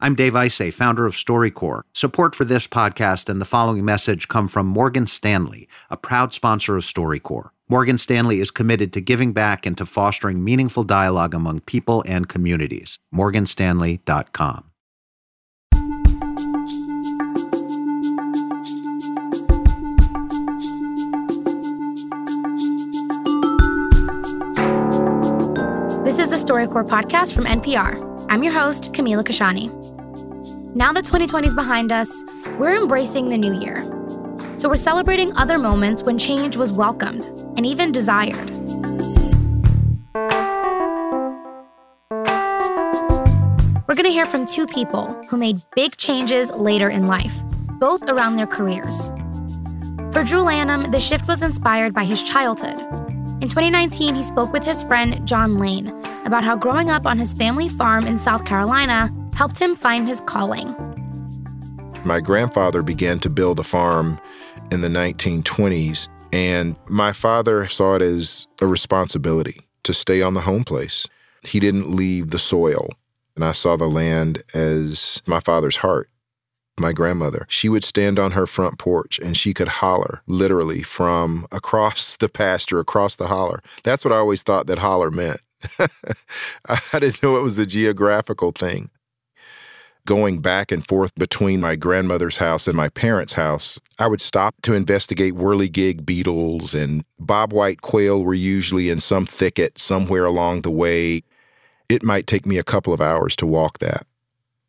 I'm Dave Isay, founder of StoryCorps. Support for this podcast and the following message come from Morgan Stanley, a proud sponsor of StoryCorps. Morgan Stanley is committed to giving back and to fostering meaningful dialogue among people and communities. morganstanley.com. This is the StoryCorps podcast from NPR. I'm your host, Camila Kashani. Now that 2020 is behind us, we're embracing the new year. So we're celebrating other moments when change was welcomed and even desired. We're going to hear from two people who made big changes later in life, both around their careers. For Drew Lanham, the shift was inspired by his childhood in 2019, he spoke with his friend John Lane about how growing up on his family farm in South Carolina helped him find his calling. My grandfather began to build a farm in the 1920s, and my father saw it as a responsibility to stay on the home place. He didn't leave the soil, and I saw the land as my father's heart my grandmother. She would stand on her front porch and she could holler literally from across the pasture, across the holler. That's what I always thought that holler meant. I didn't know it was a geographical thing. Going back and forth between my grandmother's house and my parents' house, I would stop to investigate whirligig beetles, and bobwhite quail were usually in some thicket somewhere along the way. It might take me a couple of hours to walk that.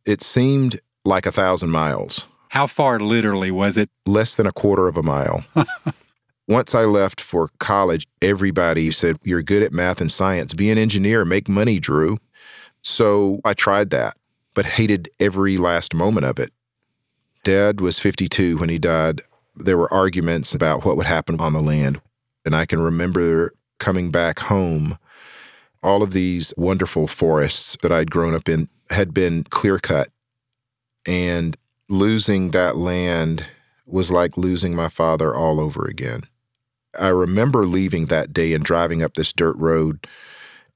It seemed like a thousand miles. How far literally was it? Less than a quarter of a mile. Once I left for college, everybody said, You're good at math and science. Be an engineer, make money, Drew. So I tried that, but hated every last moment of it. Dad was 52 when he died. There were arguments about what would happen on the land. And I can remember coming back home. All of these wonderful forests that I'd grown up in had been clear cut and losing that land was like losing my father all over again. I remember leaving that day and driving up this dirt road,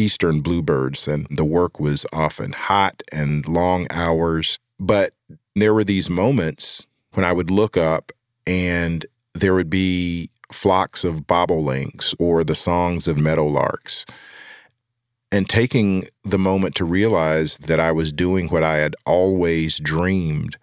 eastern bluebirds, and the work was often hot and long hours. But there were these moments when I would look up and there would be flocks of bobolinks or the songs of meadowlarks and taking the moment to realize that I was doing what I had always dreamed.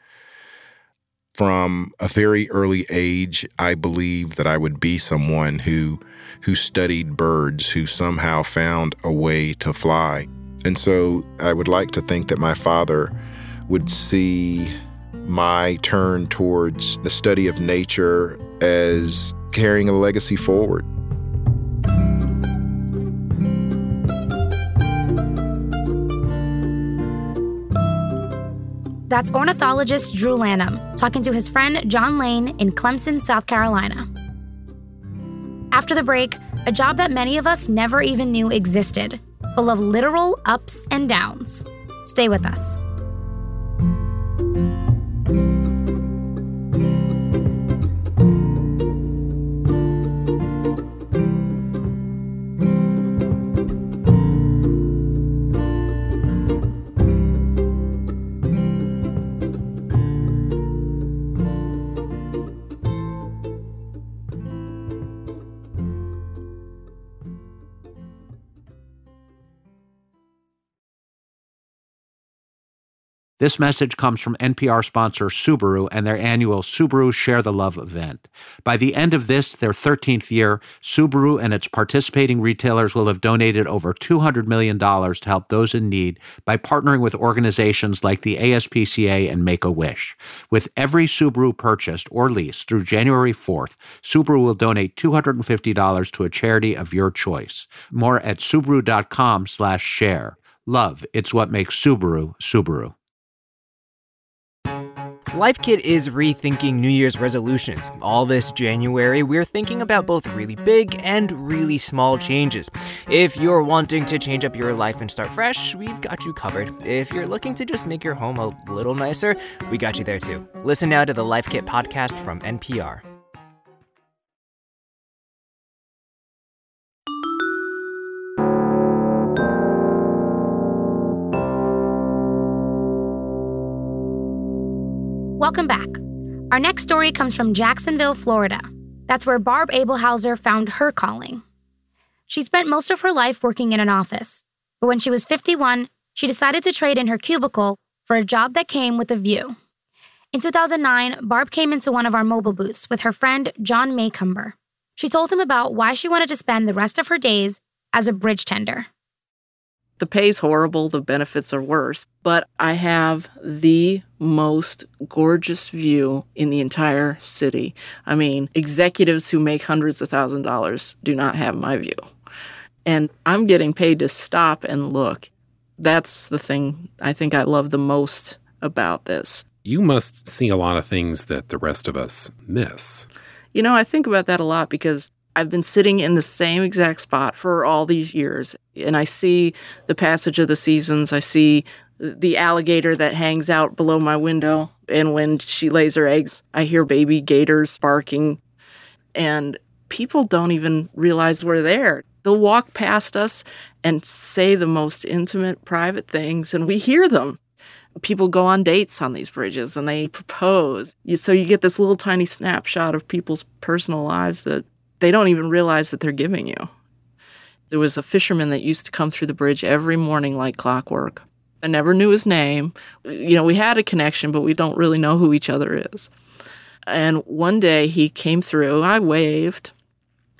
From a very early age, I believed that I would be someone who who studied birds, who somehow found a way to fly. And so I would like to think that my father would see my turn towards the study of nature as carrying a legacy forward. That's ornithologist Drew Lanham talking to his friend John Lane in Clemson, South Carolina. After the break, a job that many of us never even knew existed, full of literal ups and downs. Stay with us. This message comes from NPR sponsor Subaru and their annual Subaru Share the Love event. By the end of this, their 13th year, Subaru and its participating retailers will have donated over $200 million to help those in need by partnering with organizations like the ASPCA and Make a Wish. With every Subaru purchased or leased through January 4th, Subaru will donate $250 to a charity of your choice. More at subaru.com/share. Love, it's what makes Subaru Subaru. Life Kit is rethinking New Year's resolutions. All this January, we're thinking about both really big and really small changes. If you're wanting to change up your life and start fresh, we've got you covered. If you're looking to just make your home a little nicer, we got you there too. Listen now to the Life Kit podcast from NPR. Welcome back. Our next story comes from Jacksonville, Florida. That's where Barb Abelhauser found her calling. She spent most of her life working in an office, but when she was 51, she decided to trade in her cubicle for a job that came with a view. In 2009, Barb came into one of our mobile booths with her friend John Maycumber. She told him about why she wanted to spend the rest of her days as a bridge tender. The pay's horrible, the benefits are worse, but I have the most gorgeous view in the entire city. I mean, executives who make hundreds of thousand dollars do not have my view. And I'm getting paid to stop and look. That's the thing I think I love the most about this. You must see a lot of things that the rest of us miss. You know, I think about that a lot because I've been sitting in the same exact spot for all these years, and I see the passage of the seasons. I see the alligator that hangs out below my window, and when she lays her eggs, I hear baby gators barking, and people don't even realize we're there. They'll walk past us and say the most intimate, private things, and we hear them. People go on dates on these bridges and they propose. So you get this little tiny snapshot of people's personal lives that they don't even realize that they're giving you. There was a fisherman that used to come through the bridge every morning like clockwork. I never knew his name. You know, we had a connection, but we don't really know who each other is. And one day he came through, I waved,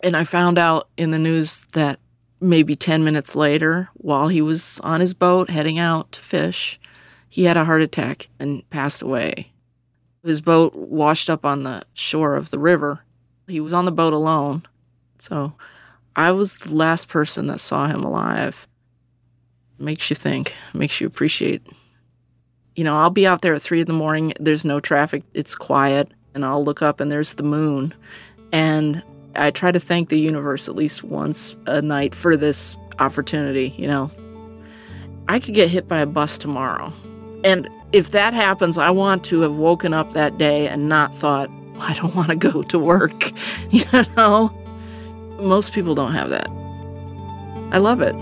and I found out in the news that maybe 10 minutes later, while he was on his boat heading out to fish, he had a heart attack and passed away. His boat washed up on the shore of the river, he was on the boat alone. So I was the last person that saw him alive. Makes you think, makes you appreciate. You know, I'll be out there at three in the morning, there's no traffic, it's quiet, and I'll look up and there's the moon. And I try to thank the universe at least once a night for this opportunity, you know. I could get hit by a bus tomorrow. And if that happens, I want to have woken up that day and not thought, I don't want to go to work. You know? Most people don't have that. I love it.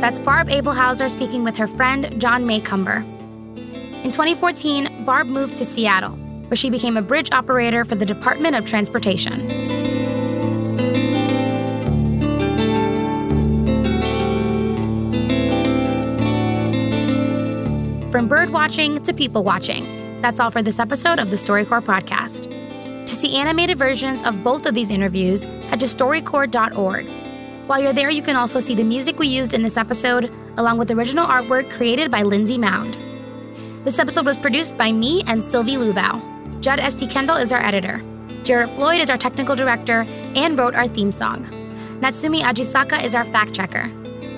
That's Barb Abelhauser speaking with her friend John Maycumber. In 2014, Barb moved to Seattle, where she became a bridge operator for the Department of Transportation. From bird watching to people watching. That's all for this episode of the StoryCorps podcast. To see animated versions of both of these interviews, head to storycorps.org. While you're there, you can also see the music we used in this episode, along with original artwork created by Lindsay Mound. This episode was produced by me and Sylvie Lubow. Judd S.T. Kendall is our editor. Jarrett Floyd is our technical director and wrote our theme song. Natsumi Ajisaka is our fact checker.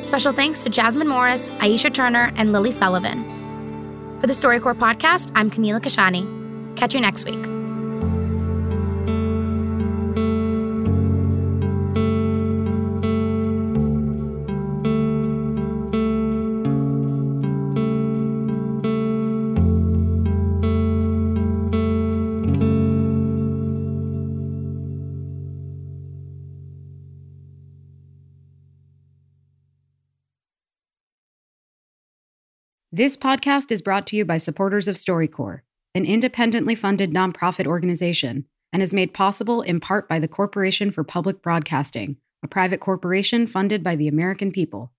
Special thanks to Jasmine Morris, Aisha Turner, and Lily Sullivan. For the StoryCorps podcast, I'm Camila Kashani. Catch you next week. This podcast is brought to you by supporters of StoryCorps, an independently funded nonprofit organization, and is made possible in part by the Corporation for Public Broadcasting, a private corporation funded by the American people.